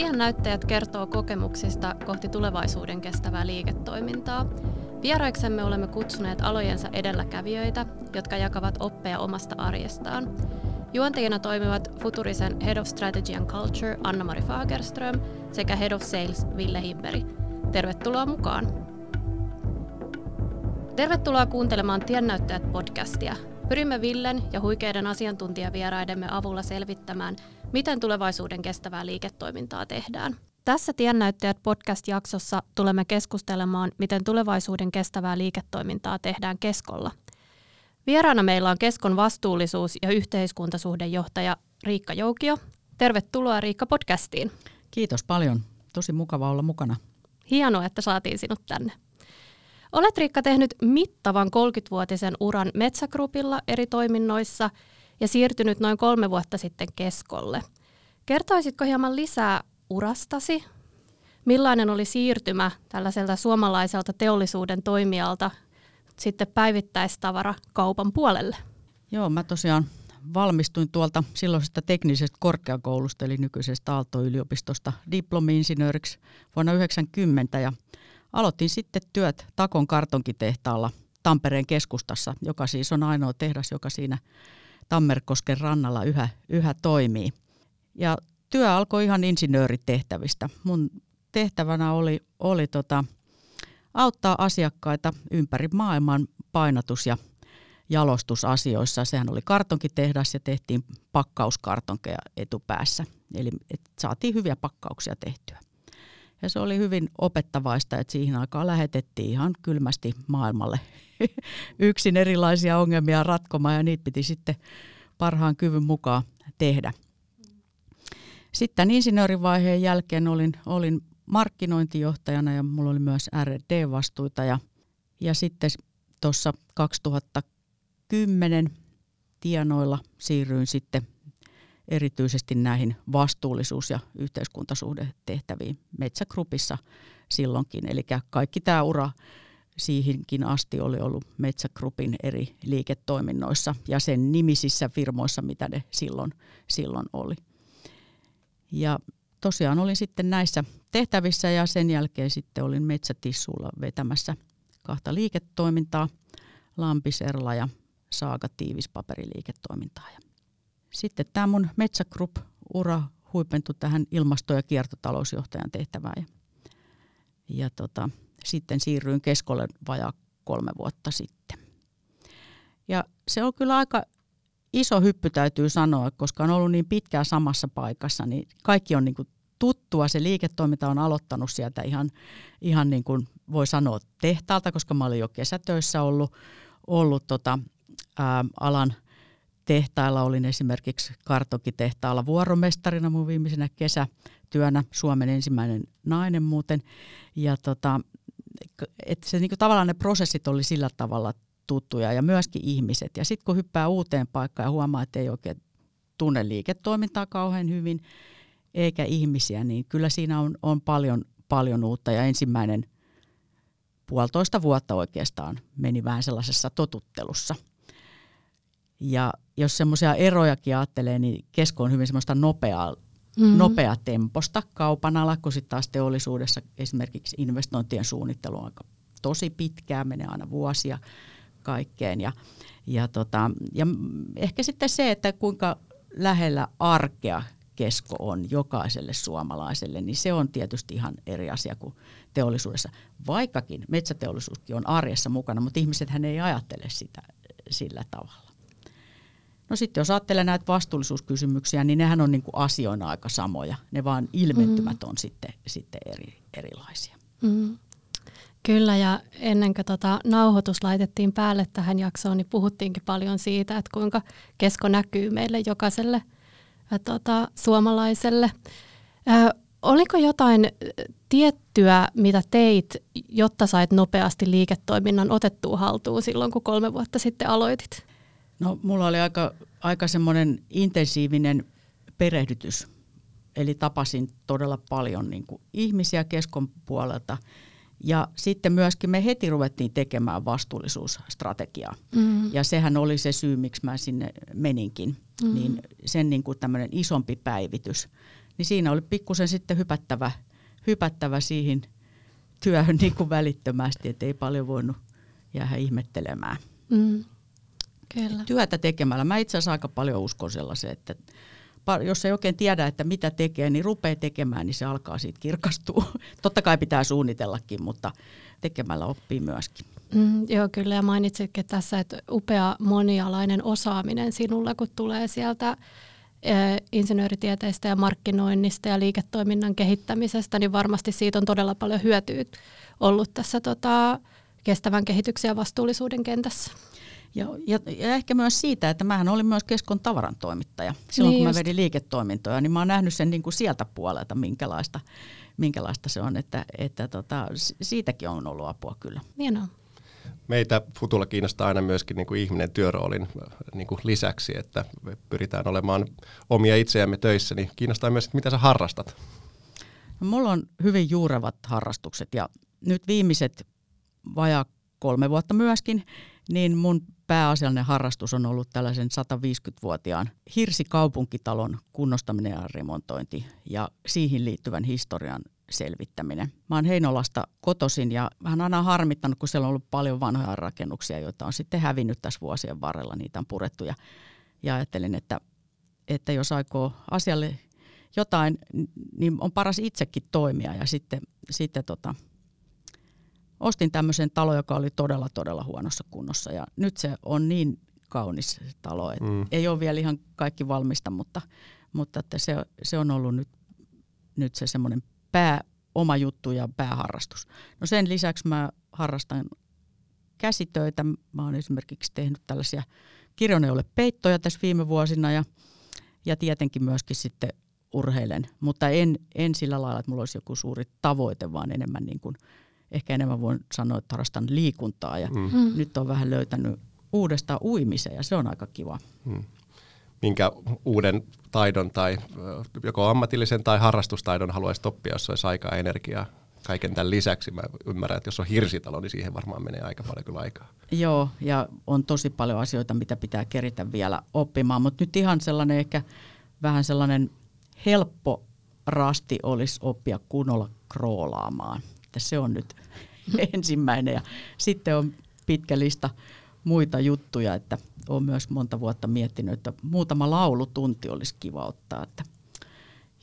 Tiennäyttäjät kertoo kokemuksista kohti tulevaisuuden kestävää liiketoimintaa. Vieraiksemme olemme kutsuneet alojensa edelläkävijöitä, jotka jakavat oppeja omasta arjestaan. Juontajina toimivat Futurisen Head of Strategy and Culture Anna-Mari Fagerström sekä Head of Sales Ville Himberi. Tervetuloa mukaan! Tervetuloa kuuntelemaan Tiennäyttäjät podcastia. Pyrimme Villen ja huikeiden asiantuntijavieraidemme avulla selvittämään, miten tulevaisuuden kestävää liiketoimintaa tehdään. Tässä Tiennäyttäjät podcast-jaksossa tulemme keskustelemaan, miten tulevaisuuden kestävää liiketoimintaa tehdään Keskolla. Vieraana meillä on Keskon vastuullisuus- ja yhteiskuntasuhdejohtaja Riikka Joukio. Tervetuloa Riikka podcastiin. Kiitos paljon. Tosi mukava olla mukana. Hienoa, että saatiin sinut tänne. Olet Riikka tehnyt mittavan 30-vuotisen uran Metsägrupilla eri toiminnoissa ja siirtynyt noin kolme vuotta sitten Keskolle. Kertoisitko hieman lisää urastasi? Millainen oli siirtymä tällaiselta suomalaiselta teollisuuden toimijalta sitten päivittäistavara kaupan puolelle? Joo, mä tosiaan valmistuin tuolta silloisesta teknisestä korkeakoulusta, eli nykyisestä Aalto-yliopistosta diplomi-insinööriksi vuonna 1990 ja aloitin sitten työt Takon kartonkitehtaalla Tampereen keskustassa, joka siis on ainoa tehdas, joka siinä Tammerkosken rannalla yhä, yhä toimii. Ja työ alkoi ihan insinööritehtävistä. Mun tehtävänä oli, oli tota, auttaa asiakkaita ympäri maailman painatus- ja jalostusasioissa. Sehän oli kartonkitehdas ja tehtiin pakkauskartonkeja etupäässä. Eli et saatiin hyviä pakkauksia tehtyä. Ja se oli hyvin opettavaista, että siihen aikaan lähetettiin ihan kylmästi maailmalle yksin erilaisia ongelmia ratkomaan ja niitä piti sitten parhaan kyvyn mukaan tehdä. Sitten insinöörivaiheen jälkeen olin, olin markkinointijohtajana ja mulla oli myös R&D-vastuita ja, ja sitten tuossa 2010 tienoilla siirryin sitten erityisesti näihin vastuullisuus- ja yhteiskuntasuhdetehtäviin Metsägrupissa silloinkin. Eli kaikki tämä ura siihenkin asti oli ollut Metsägrupin eri liiketoiminnoissa ja sen nimisissä firmoissa, mitä ne silloin, silloin oli. Ja tosiaan olin sitten näissä tehtävissä ja sen jälkeen sitten olin Metsätissulla vetämässä kahta liiketoimintaa, Lampiserla ja Saaga tiivispaperiliiketoimintaa. Sitten tämä mun Metsä Group-ura huipentui tähän ilmasto- ja kiertotalousjohtajan tehtävään. Ja, ja tota, sitten siirryin keskolle vajaa kolme vuotta sitten. Ja se on kyllä aika iso hyppy täytyy sanoa, koska on ollut niin pitkään samassa paikassa, niin kaikki on niin kuin tuttua. Se liiketoiminta on aloittanut sieltä ihan, ihan niin kuin voi sanoa tehtaalta, koska mä olin jo kesätöissä ollut, ollut tota, ää, alan tehtailla. Olin esimerkiksi kartokitehtaalla vuoromestarina mun viimeisenä kesätyönä, Suomen ensimmäinen nainen muuten. Ja tota, että se niin kuin, tavallaan ne prosessit oli sillä tavalla tuttuja ja myöskin ihmiset. Ja sitten kun hyppää uuteen paikkaan ja huomaa, että ei oikein tunne liiketoimintaa kauhean hyvin eikä ihmisiä, niin kyllä siinä on, on paljon, paljon uutta. Ja ensimmäinen puolitoista vuotta oikeastaan meni vähän sellaisessa totuttelussa. Ja jos semmoisia erojakin ajattelee, niin kesko on hyvin semmoista nopeaa, mm-hmm. nopea temposta kaupan ala, kun sitten taas teollisuudessa esimerkiksi investointien suunnittelu on aika tosi pitkään, menee aina vuosia kaikkeen. Ja, ja, tota, ja ehkä sitten se, että kuinka lähellä arkea kesko on jokaiselle suomalaiselle, niin se on tietysti ihan eri asia kuin teollisuudessa. Vaikkakin metsäteollisuuskin on arjessa mukana, mutta ihmiset hän ei ajattele sitä sillä tavalla. No sitten jos ajattelee näitä vastuullisuuskysymyksiä, niin nehän on niin kuin asioina aika samoja. Ne vaan ilmentymät mm. on sitten, sitten eri, erilaisia. Mm. Kyllä ja ennen kuin tota nauhoitus laitettiin päälle tähän jaksoon, niin puhuttiinkin paljon siitä, että kuinka kesko näkyy meille jokaiselle tota, suomalaiselle. Ä, oliko jotain tiettyä, mitä teit, jotta sait nopeasti liiketoiminnan otettua haltuun silloin, kun kolme vuotta sitten aloitit? No mulla oli aika, aika semmoinen intensiivinen perehdytys. Eli tapasin todella paljon niin kuin ihmisiä keskon puolelta – ja sitten myöskin me heti ruvettiin tekemään vastuullisuusstrategiaa. Mm. Ja sehän oli se syy, miksi mä sinne meninkin. Mm. Niin sen niin kuin tämmöinen isompi päivitys, niin siinä oli pikkusen sitten hypättävä, hypättävä siihen työhön niin kuin välittömästi, että ei paljon voinut jäädä ihmettelemään. Mm. Kyllä. Työtä tekemällä. Mä itse asiassa aika paljon uskon sellaiseen, että jos ei oikein tiedä, että mitä tekee, niin rupeaa tekemään, niin se alkaa siitä kirkastua. Totta kai pitää suunnitellakin, mutta tekemällä oppii myöskin. Mm, joo, kyllä. Ja mainitsitkin tässä, että upea monialainen osaaminen sinulle, kun tulee sieltä insinööritieteistä ja markkinoinnista ja liiketoiminnan kehittämisestä, niin varmasti siitä on todella paljon hyötyä ollut tässä tota, kestävän kehityksen ja vastuullisuuden kentässä. Ja, ja, ja ehkä myös siitä, että mähän olin myös Keskon tavarantoimittaja. Silloin niin kun just. mä vedin liiketoimintoja, niin mä oon nähnyt sen niin kuin sieltä puolelta, minkälaista, minkälaista se on. Että, että tota, siitäkin on ollut apua kyllä. Hienoa. Meitä Futulla kiinnostaa aina myöskin niin kuin ihminen työroolin niin kuin lisäksi, että pyritään olemaan omia itseämme töissä. Niin kiinnostaa myös, että mitä sä harrastat? No, mulla on hyvin juurevat harrastukset ja nyt viimeiset vajaa kolme vuotta myöskin, niin mun pääasiallinen harrastus on ollut tällaisen 150-vuotiaan hirsikaupunkitalon kunnostaminen ja remontointi ja siihen liittyvän historian selvittäminen. Mä oon Heinolasta kotosin ja vähän aina harmittanut, kun siellä on ollut paljon vanhoja rakennuksia, joita on sitten hävinnyt tässä vuosien varrella. Niitä on purettu ja, ja ajattelin, että, että jos aikoo asialle jotain, niin on paras itsekin toimia ja sitten, sitten tota, ostin tämmöisen talo, joka oli todella, todella huonossa kunnossa ja nyt se on niin kaunis talo, että mm. ei ole vielä ihan kaikki valmista, mutta, mutta että se, se on ollut nyt, nyt se semmoinen pää, oma juttu ja pääharrastus. No sen lisäksi mä harrastan käsitöitä. Mä oon esimerkiksi tehnyt tällaisia kirjoneolle peittoja tässä viime vuosina ja, ja tietenkin myöskin sitten urheilen, mutta en, en sillä lailla, että mulla olisi joku suuri tavoite, vaan enemmän niin kuin, ehkä enemmän voin sanoa, että harrastan liikuntaa ja mm. mm. nyt on vähän löytänyt uudestaan uimisen ja se on aika kiva. Mm minkä uuden taidon tai joko ammatillisen tai harrastustaidon haluaisit oppia, jos olisi aikaa energiaa kaiken tämän lisäksi. Mä ymmärrän, että jos on hirsitalo, niin siihen varmaan menee aika paljon kyllä aikaa. Joo, ja on tosi paljon asioita, mitä pitää keritä vielä oppimaan, mutta nyt ihan sellainen ehkä vähän sellainen helppo rasti olisi oppia kunnolla kroolaamaan. Että se on nyt ensimmäinen ja sitten on pitkä lista muita juttuja, että olen myös monta vuotta miettinyt, että muutama laulutunti olisi kiva ottaa, että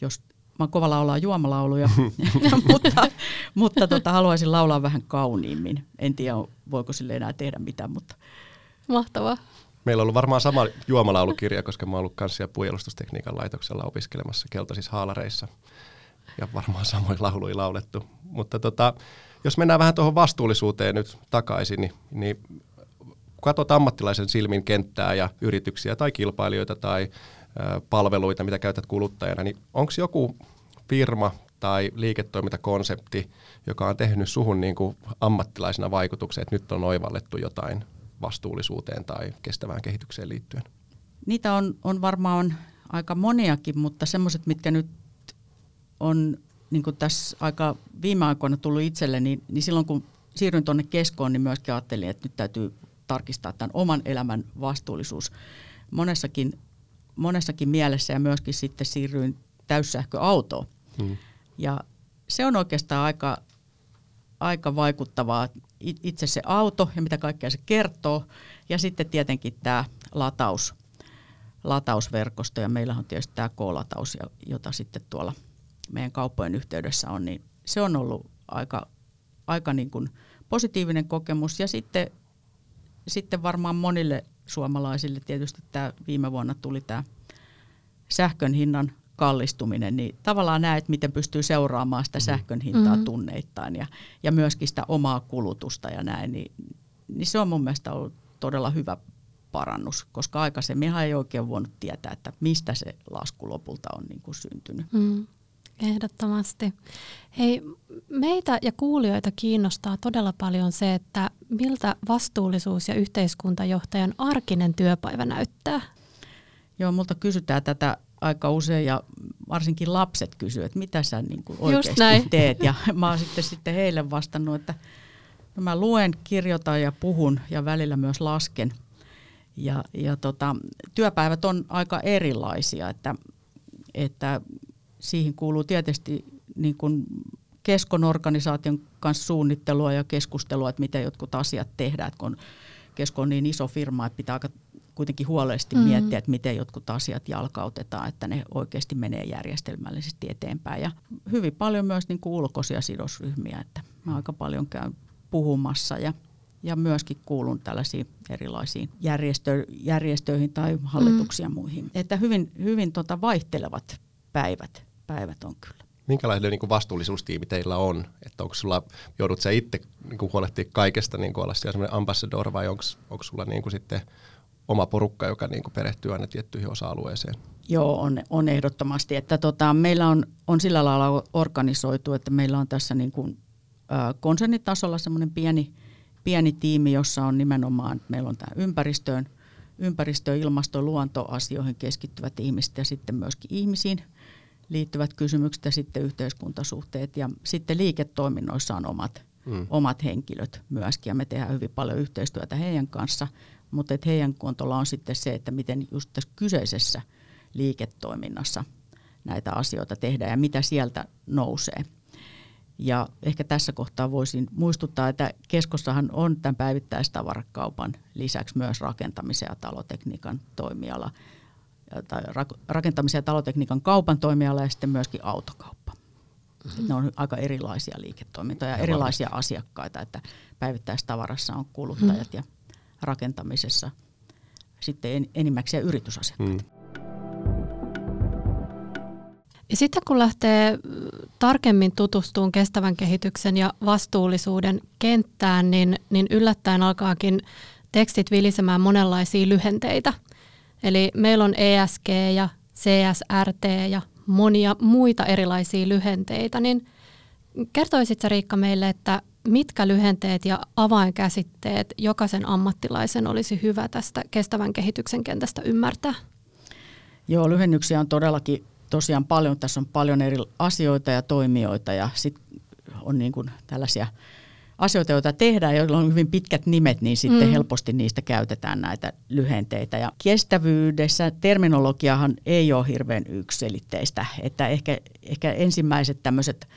jos mä kova laulaa juomalauluja, mutta, mutta tota, haluaisin laulaa vähän kauniimmin. En tiedä, voiko sille enää tehdä mitään, mutta... Mahtavaa. Meillä on ollut varmaan sama juomalaulukirja, koska mä oon ollut kanssia ja puolustustekniikan laitoksella opiskelemassa keltaisissa haalareissa. Ja varmaan samoin lauluja laulettu. Mutta tota, jos mennään vähän tuohon vastuullisuuteen nyt takaisin, niin, niin katsot ammattilaisen silmin kenttää ja yrityksiä tai kilpailijoita tai palveluita, mitä käytät kuluttajana, niin onko joku firma tai liiketoimintakonsepti, joka on tehnyt suhun niin kuin ammattilaisena vaikutuksen, että nyt on oivallettu jotain vastuullisuuteen tai kestävään kehitykseen liittyen? Niitä on, on varmaan aika moniakin, mutta semmoiset, mitkä nyt on niin kuin tässä aika viime aikoina tullut itselle, niin, niin silloin kun siirryin tuonne keskoon, niin myöskin ajattelin, että nyt täytyy tarkistaa tämän oman elämän vastuullisuus monessakin, monessakin mielessä ja myöskin sitten siirryin täyssähköautoon. Hmm. Ja se on oikeastaan aika, aika vaikuttavaa itse se auto ja mitä kaikkea se kertoo. Ja sitten tietenkin tämä lataus, latausverkosto ja meillä on tietysti tämä K-lataus, jota sitten tuolla meidän kauppojen yhteydessä on, niin se on ollut aika, aika niin kuin positiivinen kokemus. Ja sitten sitten varmaan monille suomalaisille tietysti tämä viime vuonna tuli tämä sähkön hinnan kallistuminen, niin tavallaan näet, miten pystyy seuraamaan sitä mm-hmm. sähkön hintaa mm-hmm. tunneittain ja, ja myöskin sitä omaa kulutusta ja näin, niin, niin se on mun mielestä ollut todella hyvä parannus, koska aikaisemmin ei oikein voinut tietää, että mistä se lasku lopulta on niin kuin syntynyt. Mm. Ehdottomasti. Hei, meitä ja kuulijoita kiinnostaa todella paljon se, että miltä vastuullisuus- ja yhteiskuntajohtajan arkinen työpäivä näyttää. Joo, multa kysytään tätä aika usein ja varsinkin lapset kysyvät, että mitä sä niin kuin oikeasti teet. Ja mä oon sitten, sitten heille vastannut, että no mä luen, kirjoitan ja puhun ja välillä myös lasken. Ja, ja tota, työpäivät on aika erilaisia, että, että siihen kuuluu tietysti niin kuin keskon organisaation kanssa suunnittelua ja keskustelua, että miten jotkut asiat tehdään, että kun kesko on niin iso firma, että pitää aika kuitenkin huolellisesti mm. miettiä, että miten jotkut asiat jalkautetaan, että ne oikeasti menee järjestelmällisesti eteenpäin. Ja hyvin paljon myös niin kuin ulkoisia sidosryhmiä, että mä aika paljon käyn puhumassa ja, ja myöskin kuulun tällaisiin erilaisiin järjestö, järjestöihin tai hallituksiin ja mm. muihin. Että hyvin, hyvin tota vaihtelevat päivät, päivät on kyllä. Minkälainen niin kuin vastuullisuustiimi teillä on? Että onko sulla, joudut sä itse niin kuin huolehtia kaikesta, niin kuin olla siellä semmoinen ambassador vai onko sulla niin kuin sitten oma porukka, joka niin kuin perehtyy aina tiettyihin osa-alueeseen? Joo, on, on ehdottomasti. Että tota, meillä on, on sillä lailla organisoitu, että meillä on tässä niin kuin, ä, konsernitasolla semmoinen pieni, pieni tiimi, jossa on nimenomaan, meillä on tämä ympäristöön, ympäristö-, ilmasto- ja luontoasioihin keskittyvät ihmiset ja sitten myöskin ihmisiin liittyvät kysymykset ja sitten yhteiskuntasuhteet. Ja sitten liiketoiminnoissa on omat, mm. omat henkilöt myöskin ja me tehdään hyvin paljon yhteistyötä heidän kanssa – mutta että heidän kontolla on sitten se, että miten just tässä kyseisessä liiketoiminnassa näitä asioita tehdään ja mitä sieltä nousee. Ja ehkä tässä kohtaa voisin muistuttaa, että keskossahan on tämän päivittäistavarakaupan lisäksi myös rakentamisen ja talotekniikan toimiala, tai rakentamisen ja talotekniikan kaupan toimiala ja sitten myöskin autokauppa. Mm-hmm. Ne on aika erilaisia liiketoimintoja ja erilaisia asiakkaita, että päivittäistavarassa on kuluttajat mm-hmm. ja rakentamisessa sitten enimmäkseen yritysasiakkaita. Mm. Ja sitten kun lähtee tarkemmin tutustumaan kestävän kehityksen ja vastuullisuuden kenttään, niin, niin yllättäen alkaakin tekstit vilisemään monenlaisia lyhenteitä. Eli meillä on ESG ja CSRT ja monia muita erilaisia lyhenteitä, niin kertoisitko Riikka meille, että mitkä lyhenteet ja avainkäsitteet jokaisen ammattilaisen olisi hyvä tästä kestävän kehityksen kentästä ymmärtää? Joo, lyhennyksiä on todellakin tosiaan paljon. Tässä on paljon eri asioita ja toimijoita ja sitten on niin kuin tällaisia asioita, joita tehdään, joilla on hyvin pitkät nimet, niin sitten mm. helposti niistä käytetään näitä lyhenteitä. Ja kestävyydessä terminologiahan ei ole hirveän yksilitteistä, että ehkä, ehkä ensimmäiset tämmöiset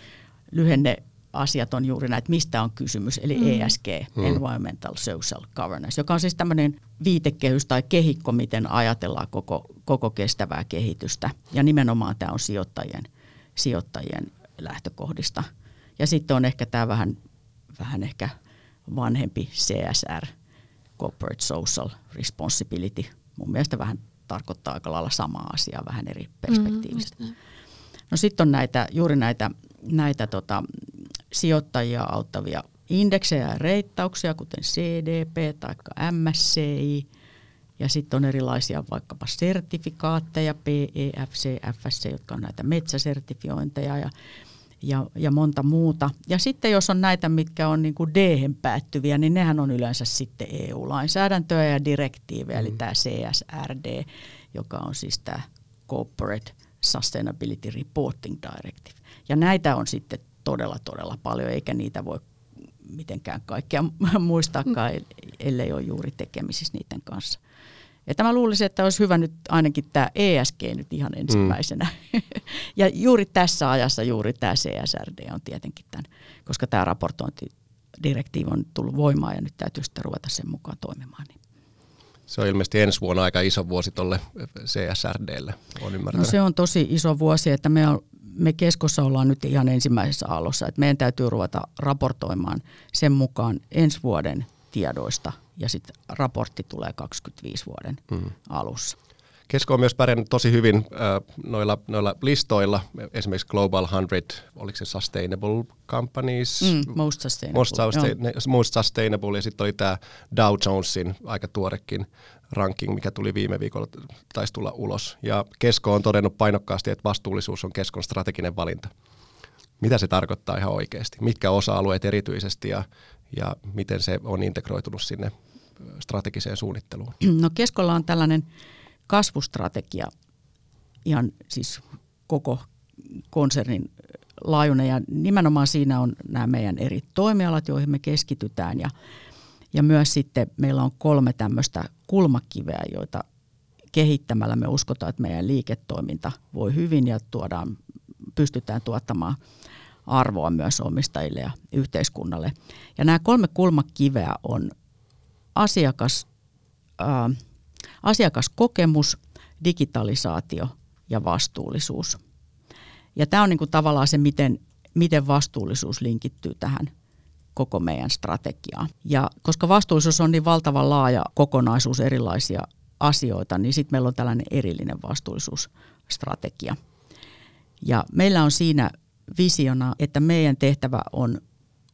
lyhenne asiat on juuri näitä, mistä on kysymys, eli mm. ESG, mm. Environmental Social Governance, joka on siis tämmöinen viitekehys tai kehikko, miten ajatellaan koko, koko kestävää kehitystä. Ja nimenomaan tämä on sijoittajien, sijoittajien lähtökohdista. Ja sitten on ehkä tämä vähän, vähän ehkä vanhempi CSR, Corporate Social Responsibility. Mun mielestä vähän tarkoittaa aika lailla samaa asiaa vähän eri perspektiivistä. Mm, no sitten on näitä, juuri näitä, näitä tota, sijoittajia auttavia indeksejä ja reittauksia, kuten CDP tai MSCI. Ja sitten on erilaisia vaikkapa sertifikaatteja, PEFC, FSC, jotka on näitä metsäsertifiointeja ja, ja, ja monta muuta. Ja sitten jos on näitä, mitkä on niin kuin d päättyviä, niin nehän on yleensä sitten EU-lainsäädäntöä ja direktiivejä, mm. eli tämä CSRD, joka on siis tämä Corporate Sustainability Reporting Directive. Ja näitä on sitten todella, todella paljon, eikä niitä voi mitenkään kaikkea muistaakaan, ellei ole juuri tekemisissä niiden kanssa. Että mä luulisin, että olisi hyvä nyt ainakin tämä ESG nyt ihan ensimmäisenä. Mm. ja juuri tässä ajassa juuri tämä CSRD on tietenkin tämän, koska tämä raportointidirektiivi on tullut voimaan ja nyt täytyy sitten ruveta sen mukaan toimimaan. Niin. Se on ilmeisesti ensi vuonna aika iso vuosi tuolle CSRDlle, on No se on tosi iso vuosi, että me on, me keskossa ollaan nyt ihan ensimmäisessä aallossa, että meidän täytyy ruveta raportoimaan sen mukaan ensi vuoden tiedoista ja sitten raportti tulee 25 vuoden mm. alussa. Kesko on myös pärjännyt tosi hyvin äh, noilla, noilla listoilla, esimerkiksi Global 100, oliko se Sustainable Companies? Mm, most Sustainable. Most, sustain, most sustainable ja sitten oli tämä Dow Jonesin aika tuorekin ranking, mikä tuli viime viikolla, taisi tulla ulos. Ja Kesko on todennut painokkaasti, että vastuullisuus on Keskon strateginen valinta. Mitä se tarkoittaa ihan oikeasti? Mitkä osa-alueet erityisesti ja, ja miten se on integroitunut sinne strategiseen suunnitteluun? No Keskolla on tällainen kasvustrategia ihan siis koko konsernin laajuinen ja nimenomaan siinä on nämä meidän eri toimialat, joihin me keskitytään ja, ja myös sitten meillä on kolme tämmöistä kulmakiveä, joita kehittämällä me uskotaan, että meidän liiketoiminta voi hyvin ja tuodaan pystytään tuottamaan arvoa myös omistajille ja yhteiskunnalle. Ja nämä kolme kulmakiveä on asiakas, ää, asiakaskokemus, digitalisaatio ja vastuullisuus. Ja tämä on niin kuin tavallaan se, miten, miten vastuullisuus linkittyy tähän koko meidän strategiaan. Ja koska vastuullisuus on niin valtavan laaja kokonaisuus erilaisia asioita, niin sitten meillä on tällainen erillinen vastuullisuusstrategia. Ja meillä on siinä visiona, että meidän tehtävä on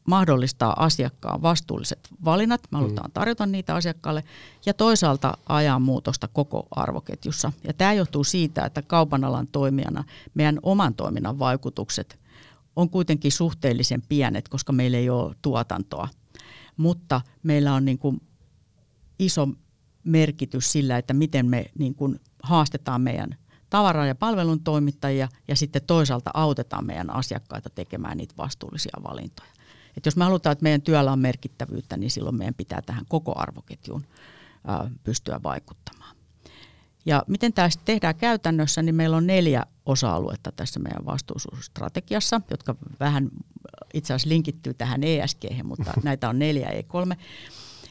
mahdollistaa asiakkaan vastuulliset valinnat. Me halutaan mm. tarjota niitä asiakkaalle ja toisaalta ajaa muutosta koko arvoketjussa. Ja tämä johtuu siitä, että kaupan alan toimijana meidän oman toiminnan vaikutukset on kuitenkin suhteellisen pienet, koska meillä ei ole tuotantoa. Mutta meillä on niin kuin iso merkitys sillä, että miten me niin kuin haastetaan meidän tavara- ja palvelun toimittajia ja sitten toisaalta autetaan meidän asiakkaita tekemään niitä vastuullisia valintoja. Et jos me halutaan, että meidän työllä on merkittävyyttä, niin silloin meidän pitää tähän koko arvoketjuun pystyä vaikuttamaan. Ja miten tämä sitten tehdään käytännössä, niin meillä on neljä osa-aluetta tässä meidän vastuullisuusstrategiassa, jotka vähän itse asiassa linkittyy tähän ESG, mutta näitä on neljä E3.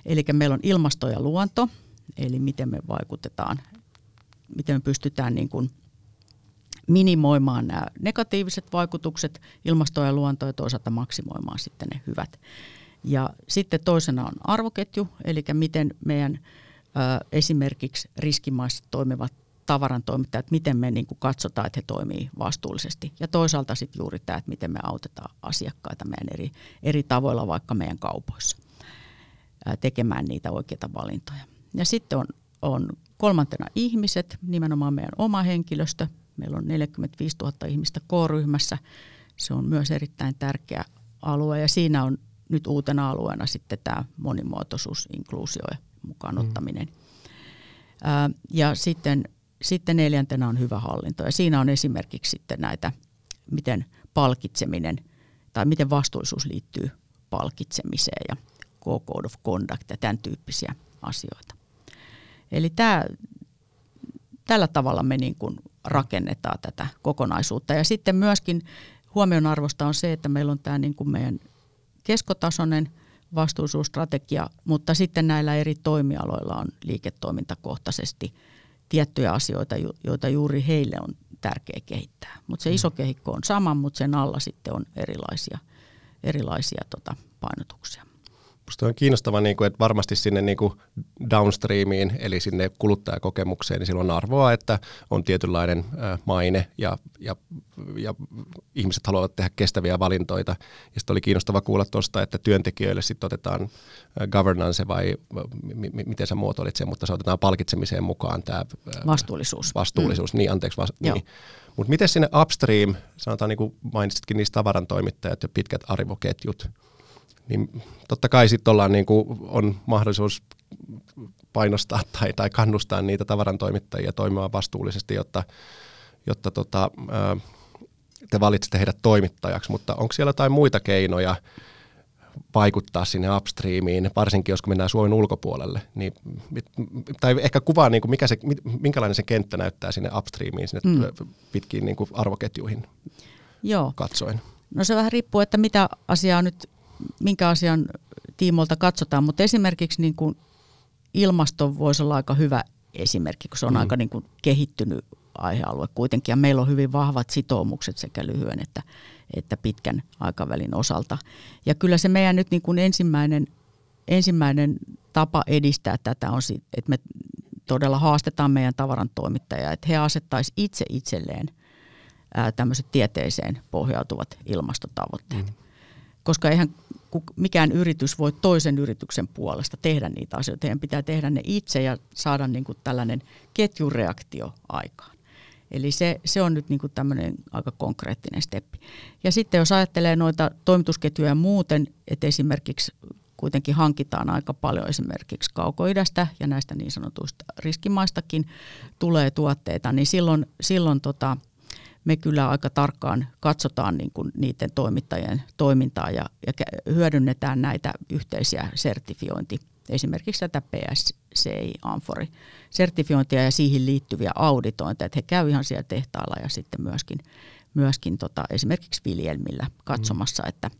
Eli meillä on ilmasto ja luonto, eli miten me vaikutetaan, miten me pystytään niin kuin minimoimaan nämä negatiiviset vaikutukset ilmastoon ja luontoon ja toisaalta maksimoimaan sitten ne hyvät. Ja sitten toisena on arvoketju, eli miten meidän ö, esimerkiksi riskimaissa toimivat tavaran toimittajat, miten me niin kuin katsotaan, että he toimii vastuullisesti. Ja toisaalta sitten juuri tämä, että miten me autetaan asiakkaita meidän eri, eri tavoilla vaikka meidän kaupoissa tekemään niitä oikeita valintoja. Ja sitten on, on kolmantena ihmiset, nimenomaan meidän oma henkilöstö, Meillä on 45 000 ihmistä K-ryhmässä. Se on myös erittäin tärkeä alue ja siinä on nyt uutena alueena sitten tämä monimuotoisuus, inkluusio ja mukaan ottaminen. Mm. Ja sitten, sitten neljäntenä on hyvä hallinto ja siinä on esimerkiksi sitten näitä, miten palkitseminen tai miten vastuullisuus liittyy palkitsemiseen ja code of conduct ja tämän tyyppisiä asioita. Eli tämä, tällä tavalla me niin kuin rakennetaan tätä kokonaisuutta. Ja sitten myöskin huomionarvosta on se, että meillä on tämä niin kuin meidän keskotasoinen vastuullisuusstrategia, mutta sitten näillä eri toimialoilla on liiketoimintakohtaisesti tiettyjä asioita, joita juuri heille on tärkeä kehittää. Mutta se iso kehikko on sama, mutta sen alla sitten on erilaisia, erilaisia tota, painotuksia. Musta on kiinnostava, niin kuin, että varmasti sinne niin kuin downstreamiin, eli sinne kuluttajakokemukseen, niin silloin on arvoa, että on tietynlainen maine ja, ja, ja ihmiset haluavat tehdä kestäviä valintoita. Ja sitten oli kiinnostava kuulla tuosta, että työntekijöille sitten otetaan governance vai m- m- miten sä muotoilit sen, mutta se otetaan palkitsemiseen mukaan tämä vastuullisuus. Vastuullisuus, mm. niin anteeksi. Vas- niin. Mutta miten sinne upstream, sanotaan niin kuin mainitsitkin niistä tavarantoimittajat ja pitkät arvoketjut, niin totta kai sitten ollaan niin kuin, on mahdollisuus painostaa tai, tai kannustaa niitä tavarantoimittajia toimimaan vastuullisesti, jotta, jotta tota, te valitsette heidät toimittajaksi, mutta onko siellä jotain muita keinoja vaikuttaa sinne upstreamiin, varsinkin jos mennään Suomen ulkopuolelle, niin, tai ehkä kuvaa, niin kuin mikä se, minkälainen se kenttä näyttää sinne upstreamiin, sinne mm. pitkiin niin kuin arvoketjuihin Joo. katsoen. No se vähän riippuu, että mitä asiaa nyt minkä asian tiimoilta katsotaan, mutta esimerkiksi niin kuin ilmasto voisi olla aika hyvä esimerkki, kun se on mm. aika niin kuin kehittynyt aihealue kuitenkin ja meillä on hyvin vahvat sitoumukset sekä lyhyen että, että pitkän aikavälin osalta. Ja kyllä se meidän nyt niin kuin ensimmäinen, ensimmäinen tapa edistää tätä on, että me todella haastetaan meidän tavaran toimittajia, että he asettaisivat itse itselleen tämmöiset tieteeseen pohjautuvat ilmastotavoitteet. Mm koska eihän mikään yritys voi toisen yrityksen puolesta tehdä niitä asioita. Heidän pitää tehdä ne itse ja saada niin kuin tällainen ketjureaktio aikaan. Eli se, se on nyt niin kuin tämmöinen aika konkreettinen steppi. Ja sitten jos ajattelee noita toimitusketjuja muuten, että esimerkiksi kuitenkin hankitaan aika paljon esimerkiksi kaukoidästä ja näistä niin sanotuista riskimaistakin tulee tuotteita, niin silloin, silloin tota, me kyllä aika tarkkaan katsotaan niin kuin niiden toimittajien toimintaa ja, ja hyödynnetään näitä yhteisiä sertifiointi, esimerkiksi tätä PSCI Amfori sertifiointia ja siihen liittyviä auditointeja, että he käyvät ihan siellä tehtaalla ja sitten myöskin, myöskin tota, esimerkiksi viljelmillä katsomassa, mm. että,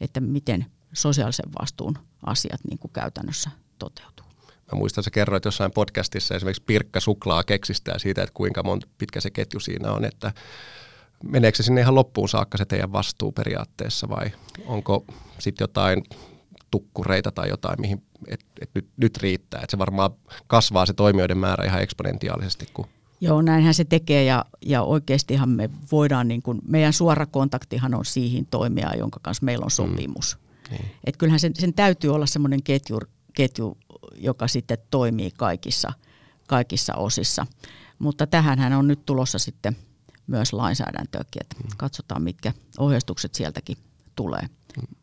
että miten sosiaalisen vastuun asiat niin kuin käytännössä toteutuu. Mä muistan, että kerroit jossain podcastissa esimerkiksi Pirkka Suklaa keksistä ja siitä, että kuinka monta pitkä se ketju siinä on, että meneekö se sinne ihan loppuun saakka se teidän vastuu periaatteessa vai onko sitten jotain tukkureita tai jotain, mihin et, et nyt, nyt riittää. Et se varmaan kasvaa se toimijoiden määrä ihan eksponentiaalisesti. Kun Joo, näinhän se tekee ja, ja oikeastihan me voidaan, niin kuin, meidän suora kontaktihan on siihen toimijaan, jonka kanssa meillä on mm. sopimus. Mm, niin. Et kyllähän sen, sen täytyy olla semmoinen ketju, ketju, joka sitten toimii kaikissa, kaikissa osissa. Mutta tähän on nyt tulossa sitten myös lainsäädäntöäkin, että mm. katsotaan mitkä ohjeistukset sieltäkin tulee. Mm.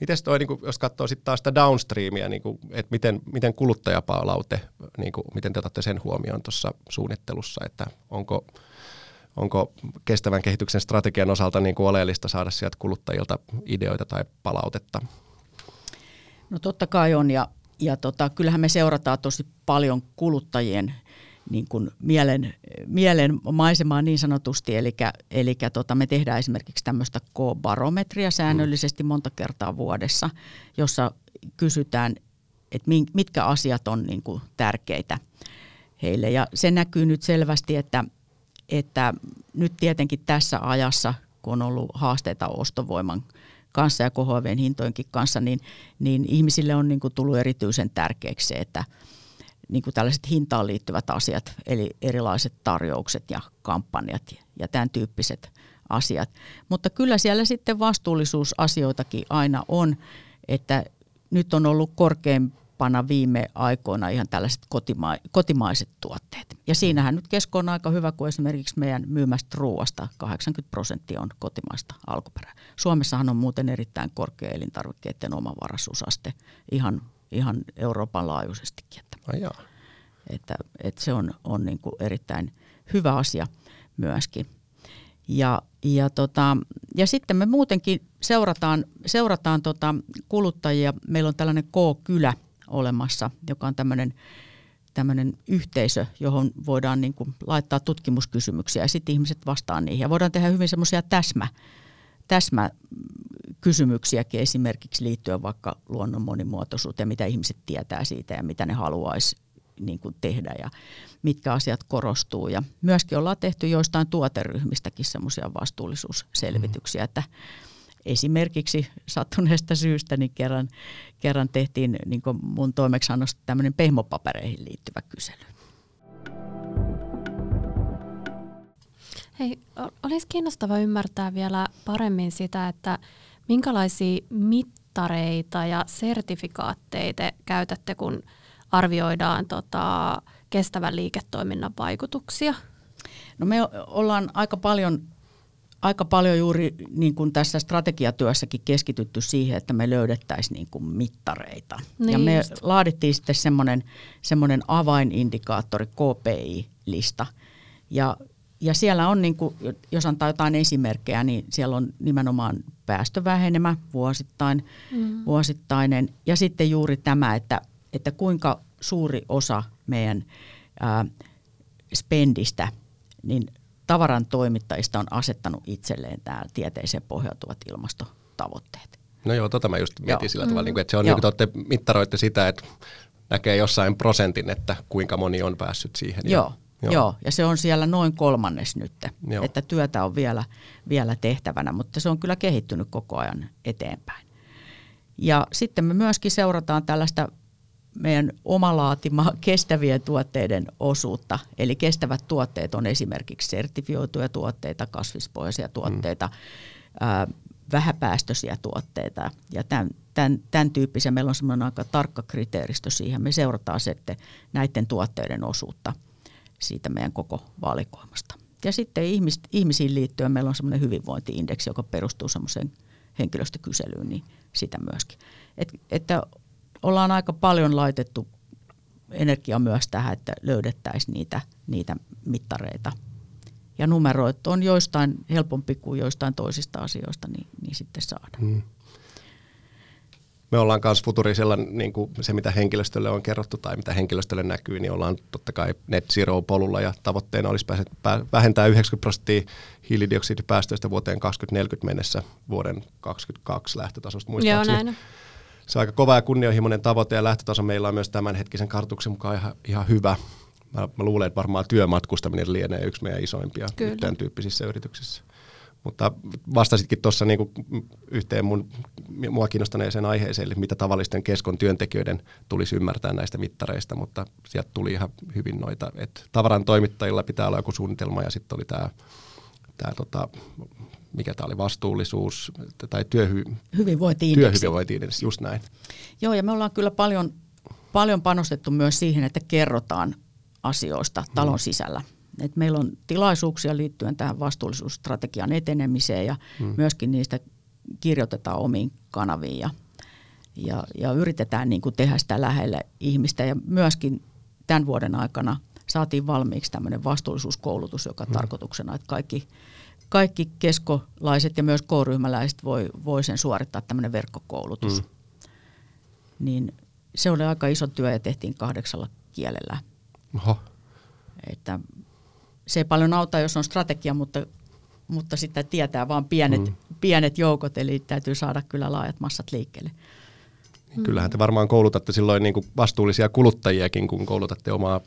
Miten toi, niin kuin, jos katsoo sitten taas sitä downstreamia, niin kuin, että miten, miten kuluttajapalaute, niin kuin, miten te otatte sen huomioon tuossa suunnittelussa, että onko, onko kestävän kehityksen strategian osalta niin kuin oleellista saada sieltä kuluttajilta ideoita tai palautetta? No totta kai on ja, ja tota, kyllähän me seurataan tosi paljon kuluttajien niin kuin mielen, mielen maisemaa niin sanotusti. Eli, eli tota, me tehdään esimerkiksi tämmöistä K-barometria säännöllisesti monta kertaa vuodessa, jossa kysytään, että mitkä asiat on niin kuin tärkeitä heille. Ja se näkyy nyt selvästi, että, että nyt tietenkin tässä ajassa, kun on ollut haasteita ostovoiman kanssa ja kohoavien hintojenkin kanssa, niin, niin ihmisille on niin kuin tullut erityisen tärkeäksi se, että – niin kuin tällaiset hintaan liittyvät asiat, eli erilaiset tarjoukset ja kampanjat ja tämän tyyppiset asiat. Mutta kyllä siellä sitten vastuullisuusasioitakin aina on, että nyt on ollut korkeimpana viime aikoina ihan tällaiset kotima- kotimaiset tuotteet. Ja siinähän nyt kesko on aika hyvä, kun esimerkiksi meidän myymästä ruoasta 80 prosenttia on kotimaista alkuperää. Suomessahan on muuten erittäin korkea elintarvikkeiden omavaraisuusaste ihan ihan Euroopan laajuisestikin. Että, että, että se on, on niin kuin erittäin hyvä asia myöskin. Ja, ja, tota, ja sitten me muutenkin seurataan, seurataan tota kuluttajia. Meillä on tällainen K-kylä olemassa, joka on tämmöinen tämmöinen yhteisö, johon voidaan niin kuin laittaa tutkimuskysymyksiä ja sitten ihmiset vastaa niihin. Ja voidaan tehdä hyvin semmoisia täsmä, täsmä kysymyksiäkin esimerkiksi liittyen vaikka luonnon monimuotoisuuteen, mitä ihmiset tietää siitä ja mitä ne haluaisi niin kuin tehdä ja mitkä asiat korostuu. Ja myöskin ollaan tehty joistain tuoteryhmistäkin semmoisia vastuullisuusselvityksiä, että esimerkiksi sattuneesta syystä niin kerran, kerran tehtiin niin mun toimeksiannosta tämmöinen pehmopapereihin liittyvä kysely. Hei, olisi kiinnostava ymmärtää vielä paremmin sitä, että minkälaisia mittareita ja sertifikaatteja te käytätte, kun arvioidaan tota, kestävän liiketoiminnan vaikutuksia? No me ollaan aika paljon, aika paljon juuri niin kuin tässä strategiatyössäkin keskitytty siihen, että me löydettäisiin niin kuin mittareita. Niin ja me just. laadittiin sitten semmoinen, semmoinen avainindikaattori, KPI-lista. Ja ja siellä on, niin kuin, jos antaa jotain esimerkkejä, niin siellä on nimenomaan päästövähenemä vuosittain, mm. vuosittainen. Ja sitten juuri tämä, että, että kuinka suuri osa meidän ää, spendistä, niin tavaran toimittajista on asettanut itselleen tämä tieteeseen pohjautuvat ilmastotavoitteet. No joo, tota mä just mietin joo. sillä tavalla, mm. että se on niin kuin te mittaroitte sitä, että näkee jossain prosentin, että kuinka moni on päässyt siihen. Joo, Joo. Joo, ja se on siellä noin kolmannes nyt, Joo. että työtä on vielä, vielä tehtävänä, mutta se on kyllä kehittynyt koko ajan eteenpäin. Ja sitten me myöskin seurataan tällaista meidän omalaatimaa kestävien tuotteiden osuutta. Eli kestävät tuotteet on esimerkiksi sertifioituja tuotteita, kasvispohjaisia tuotteita, mm. ää, vähäpäästöisiä tuotteita ja tämän, tämän, tämän tyyppisiä. Meillä on semmoinen aika tarkka kriteeristö siihen. Me seurataan sitten näiden tuotteiden osuutta – siitä meidän koko valikoimasta. Ja sitten ihmis, ihmisiin liittyen meillä on semmoinen hyvinvointiindeksi, joka perustuu semmoiseen henkilöstökyselyyn, niin sitä myöskin. Et, että ollaan aika paljon laitettu energiaa myös tähän, että löydettäisiin niitä, niitä mittareita. Ja numeroit on joistain helpompi kuin joistain toisista asioista, niin, niin sitten saadaan. Hmm. me ollaan myös futurisella niin kuin se, mitä henkilöstölle on kerrottu tai mitä henkilöstölle näkyy, niin ollaan totta kai net zero-polulla ja tavoitteena olisi pääset, pää, vähentää 90 prosenttia hiilidioksidipäästöistä vuoteen 2040 mennessä vuoden 2022 lähtötasosta muistaakseni. Joo, näin. Se on aika kova ja kunnianhimoinen tavoite ja lähtötaso meillä on myös tämänhetkisen kartuksen mukaan ihan, ihan hyvä. Mä, mä luulen, että varmaan työmatkustaminen lienee yksi meidän isoimpia tämän tyyppisissä yrityksissä. Mutta vastasitkin tuossa niinku yhteen mun, mua kiinnostaneeseen aiheeseen, eli mitä tavallisten keskon työntekijöiden tulisi ymmärtää näistä mittareista, mutta sieltä tuli ihan hyvin noita, että tavaran toimittajilla pitää olla joku suunnitelma ja sitten oli tämä tää tota, mikä tämä oli, vastuullisuus tai työhy, hyvinvointi-indeksi. työhyvinvointi just näin. Joo, ja me ollaan kyllä paljon, paljon panostettu myös siihen, että kerrotaan asioista talon hmm. sisällä. Et meillä on tilaisuuksia liittyen tähän vastuullisuusstrategian etenemiseen ja hmm. myöskin niistä kirjoitetaan omiin kanaviin ja, ja, ja yritetään niin kuin tehdä sitä lähelle ihmistä. Ja myöskin tämän vuoden aikana saatiin valmiiksi tämmöinen vastuullisuuskoulutus, joka hmm. tarkoituksena, että kaikki, kaikki keskolaiset ja myös K-ryhmäläiset voi, voi sen suorittaa tämmöinen verkkokoulutus. Hmm. Niin se oli aika iso työ ja tehtiin kahdeksalla kielellä. Oho. Että se ei paljon auta, jos on strategia, mutta, mutta sitten tietää vain pienet, mm. pienet joukot, eli täytyy saada kyllä laajat massat liikkeelle. Mm. Kyllähän te varmaan koulutatte silloin niin kuin vastuullisia kuluttajiakin, kun koulutatte omaa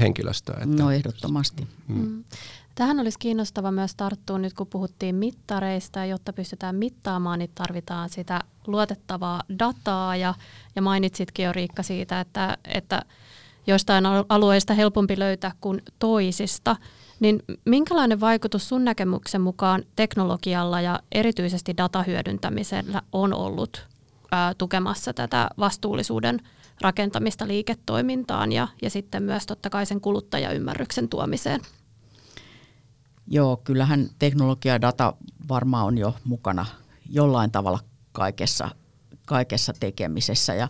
henkilöstöä. Että... No ehdottomasti. Mm. Mm. Tähän olisi kiinnostava myös tarttua nyt, kun puhuttiin mittareista, jotta pystytään mittaamaan, niin tarvitaan sitä luotettavaa dataa ja, ja mainitsitkin jo Riikka siitä, että, että joistain alueista helpompi löytää kuin toisista. Niin minkälainen vaikutus sun näkemyksen mukaan teknologialla ja erityisesti datahyödyntämisellä on ollut ää, tukemassa tätä vastuullisuuden rakentamista liiketoimintaan ja, ja sitten myös totta kai sen kuluttajaymmärryksen tuomiseen? Joo, kyllähän teknologia ja data varmaan on jo mukana jollain tavalla kaikessa, kaikessa tekemisessä. Ja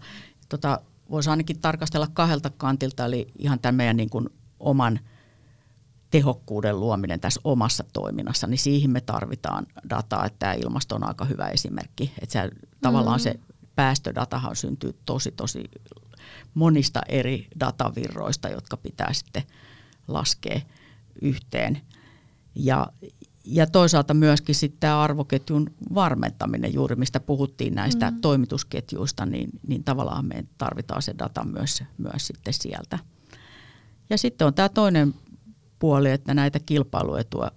tota, voisi ainakin tarkastella kahdelta kantilta, eli ihan tämän meidän niin kuin oman tehokkuuden luominen tässä omassa toiminnassa, niin siihen me tarvitaan dataa, että tämä ilmasto on aika hyvä esimerkki. Että se, tavallaan se päästödatahan syntyy tosi tosi monista eri datavirroista, jotka pitää sitten laskea yhteen. Ja, ja toisaalta myöskin sitten tämä arvoketjun varmentaminen, juuri mistä puhuttiin näistä mm. toimitusketjuista, niin, niin tavallaan me tarvitaan se data myös, myös sitten sieltä. Ja sitten on tämä toinen puoli, että näitä kilpailuetua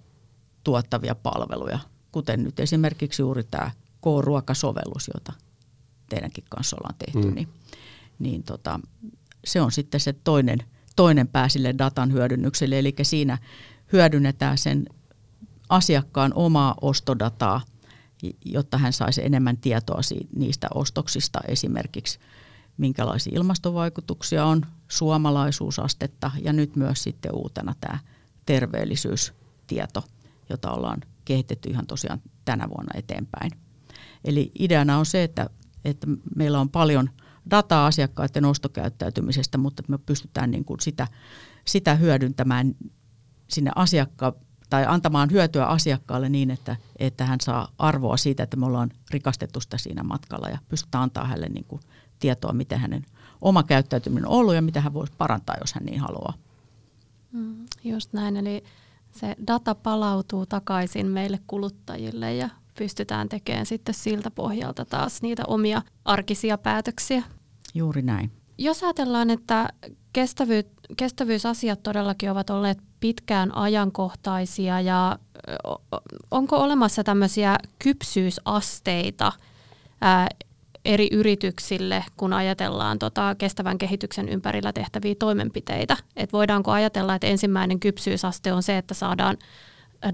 tuottavia palveluja, kuten nyt esimerkiksi juuri tämä K-ruokasovellus, jota teidänkin kanssa ollaan tehty, mm. niin, niin tota, se on sitten se toinen, toinen pää sille datan hyödynnykselle, eli siinä hyödynnetään sen asiakkaan omaa ostodataa, jotta hän saisi enemmän tietoa niistä ostoksista esimerkiksi minkälaisia ilmastovaikutuksia on, suomalaisuusastetta ja nyt myös sitten uutena tämä terveellisyystieto, jota ollaan kehitetty ihan tosiaan tänä vuonna eteenpäin. Eli ideana on se, että, että meillä on paljon dataa asiakkaiden ostokäyttäytymisestä, mutta me pystytään niin kuin sitä, sitä hyödyntämään sinne asiakkaan tai antamaan hyötyä asiakkaalle niin, että, että hän saa arvoa siitä, että me ollaan rikastettu sitä siinä matkalla ja pystytään antaa hänelle niin kuin tietoa, miten hänen oma käyttäytyminen on ollut ja mitä hän voisi parantaa, jos hän niin haluaa. Mm, just näin, eli se data palautuu takaisin meille kuluttajille ja pystytään tekemään sitten siltä pohjalta taas niitä omia arkisia päätöksiä. Juuri näin. Jos ajatellaan, että kestävyys, kestävyysasiat todellakin ovat olleet pitkään ajankohtaisia ja onko olemassa tämmöisiä kypsyysasteita ää, eri yrityksille, kun ajatellaan tota kestävän kehityksen ympärillä tehtäviä toimenpiteitä? Et voidaanko ajatella, että ensimmäinen kypsyysaste on se, että saadaan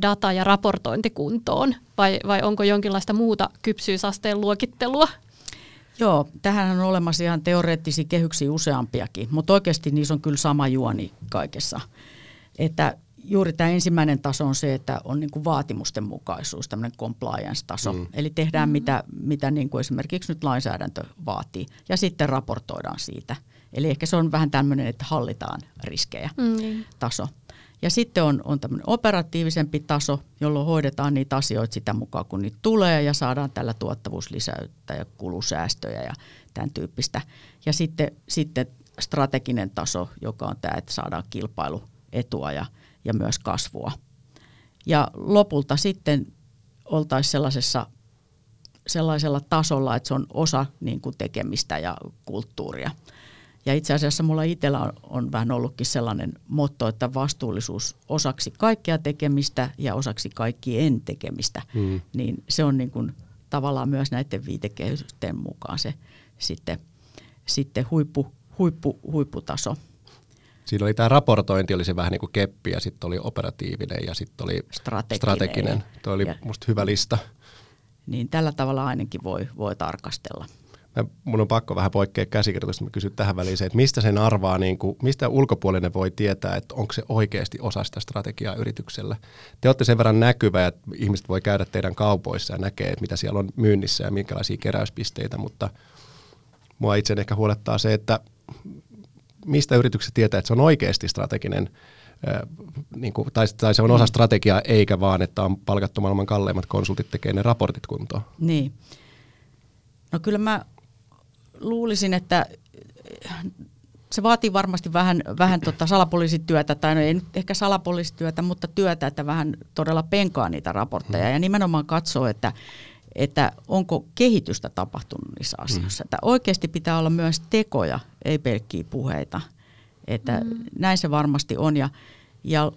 data- ja raportointi kuntoon, vai, vai onko jonkinlaista muuta kypsyysasteen luokittelua? Joo, tähän on olemassa ihan teoreettisia kehyksiä useampiakin, mutta oikeasti niissä on kyllä sama juoni kaikessa. Että juuri tämä ensimmäinen taso on se, että on niin kuin vaatimusten mukaisuus, tämmöinen compliance-taso. Mm. Eli tehdään mm. mitä, mitä niin kuin esimerkiksi nyt lainsäädäntö vaatii ja sitten raportoidaan siitä. Eli ehkä se on vähän tämmöinen, että hallitaan riskejä mm. taso. Ja sitten on, on tämmöinen operatiivisempi taso, jolloin hoidetaan niitä asioita sitä mukaan, kun niitä tulee ja saadaan tällä tuottavuuslisäyttä ja kulusäästöjä ja tämän tyyppistä. Ja sitten, sitten strateginen taso, joka on tämä, että saadaan kilpailuetua ja, ja myös kasvua. Ja lopulta sitten oltaisiin sellaisessa sellaisella tasolla, että se on osa niin kuin tekemistä ja kulttuuria. Ja itse asiassa mulla itsellä on, on vähän ollutkin sellainen motto, että vastuullisuus osaksi kaikkea tekemistä ja osaksi kaikkien tekemistä. Mm. Niin se on niin kuin tavallaan myös näiden viitekehysten mukaan se sitten, sitten huippu, huippu, huipputaso. Siinä oli tämä raportointi, oli se vähän niin kuin keppi ja sitten oli operatiivinen ja sitten oli strateginen. strateginen. Tuo oli ja, musta hyvä lista. Niin tällä tavalla ainakin voi, voi tarkastella. Mä, mun on pakko vähän poikkea käsikirjoitusta, mä kysyn tähän väliin se, että mistä sen arvaa, niin kuin, mistä ulkopuolinen voi tietää, että onko se oikeasti osa sitä strategiaa yrityksellä. Te olette sen verran näkyvä, että ihmiset voi käydä teidän kaupoissa ja näkee, että mitä siellä on myynnissä ja minkälaisia keräyspisteitä, mutta mua itse ehkä huolettaa se, että mistä yritykset tietää, että se on oikeasti strateginen niin kuin, tai, tai se on osa strategiaa, eikä vaan, että on palkattu maailman kalleimmat konsultit tekee ne raportit kuntoon. Niin. No kyllä mä luulisin, että se vaatii varmasti vähän, vähän tota salapoliisityötä, tai no ei nyt ehkä salapoliisityötä, mutta työtä, että vähän todella penkaa niitä raportteja mm. ja nimenomaan katsoo, että, että onko kehitystä tapahtunut niissä mm. asioissa. Mm. Että oikeasti pitää olla myös tekoja, ei pelkkiä puheita. Että mm. näin se varmasti on ja, ja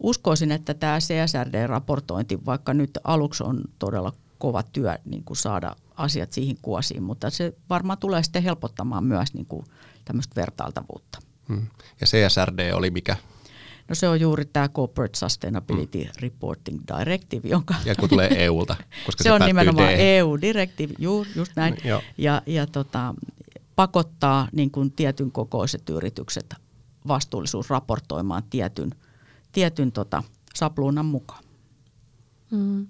uskoisin, että tämä CSRD-raportointi, vaikka nyt aluksi on todella kova työ niin kuin saada asiat siihen kuosiin, mutta se varmaan tulee sitten helpottamaan myös niin kuin tämmöistä vertailtavuutta. Hmm. Ja CSRD oli mikä? No se on juuri tämä Corporate Sustainability hmm. Reporting Directive, jonka... Ja kun tulee EUlta, koska se, se on nimenomaan EU-direktiivi, ju, just näin. Hmm, ja ja tota, pakottaa niin kuin tietyn kokoiset yritykset vastuullisuus raportoimaan tietyn, tietyn tota, sapluunan mukaan. Hmm.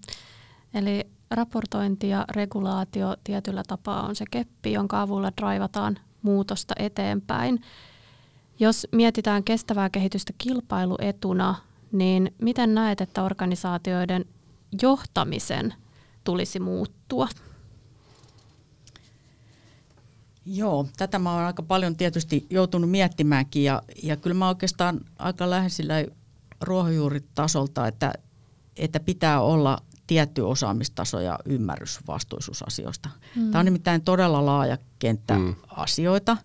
Eli raportointi ja regulaatio tietyllä tapaa on se keppi, jonka avulla draivataan muutosta eteenpäin. Jos mietitään kestävää kehitystä kilpailuetuna, niin miten näet, että organisaatioiden johtamisen tulisi muuttua? Joo, tätä mä oon aika paljon tietysti joutunut miettimäänkin ja, ja kyllä mä oikeastaan aika lähes sillä ruohonjuuritasolta, että, että pitää olla tietty osaamistaso ja ymmärrys vastuisuusasioista. Mm. Tämä on nimittäin todella laaja kenttä mm. asioita.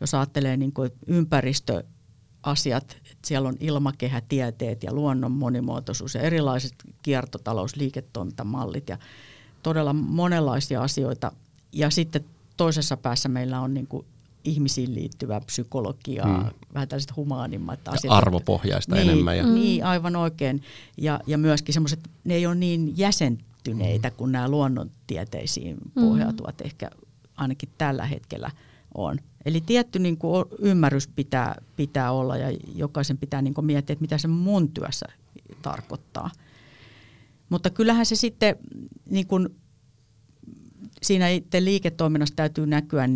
Jos ajattelee niin kuin ympäristöasiat, että siellä on ilmakehätieteet ja luonnon monimuotoisuus ja erilaiset kiertotalousliiketoimintamallit ja todella monenlaisia asioita. Ja sitten toisessa päässä meillä on niin kuin ihmisiin liittyvää psykologiaa, hmm. vähän tällaiset humaanimmat asiat. Ja arvopohjaista niin, enemmän. Ja. Niin, aivan oikein. Ja, ja myöskin semmoiset, ne ei ole niin jäsentyneitä hmm. kuin nämä luonnontieteisiin hmm. pohjautuvat ehkä ainakin tällä hetkellä on. Eli tietty niin kuin ymmärrys pitää, pitää olla ja jokaisen pitää niin kuin miettiä, että mitä se mun työssä tarkoittaa. Mutta kyllähän se sitten niin kuin siinä itse liiketoiminnassa täytyy näkyä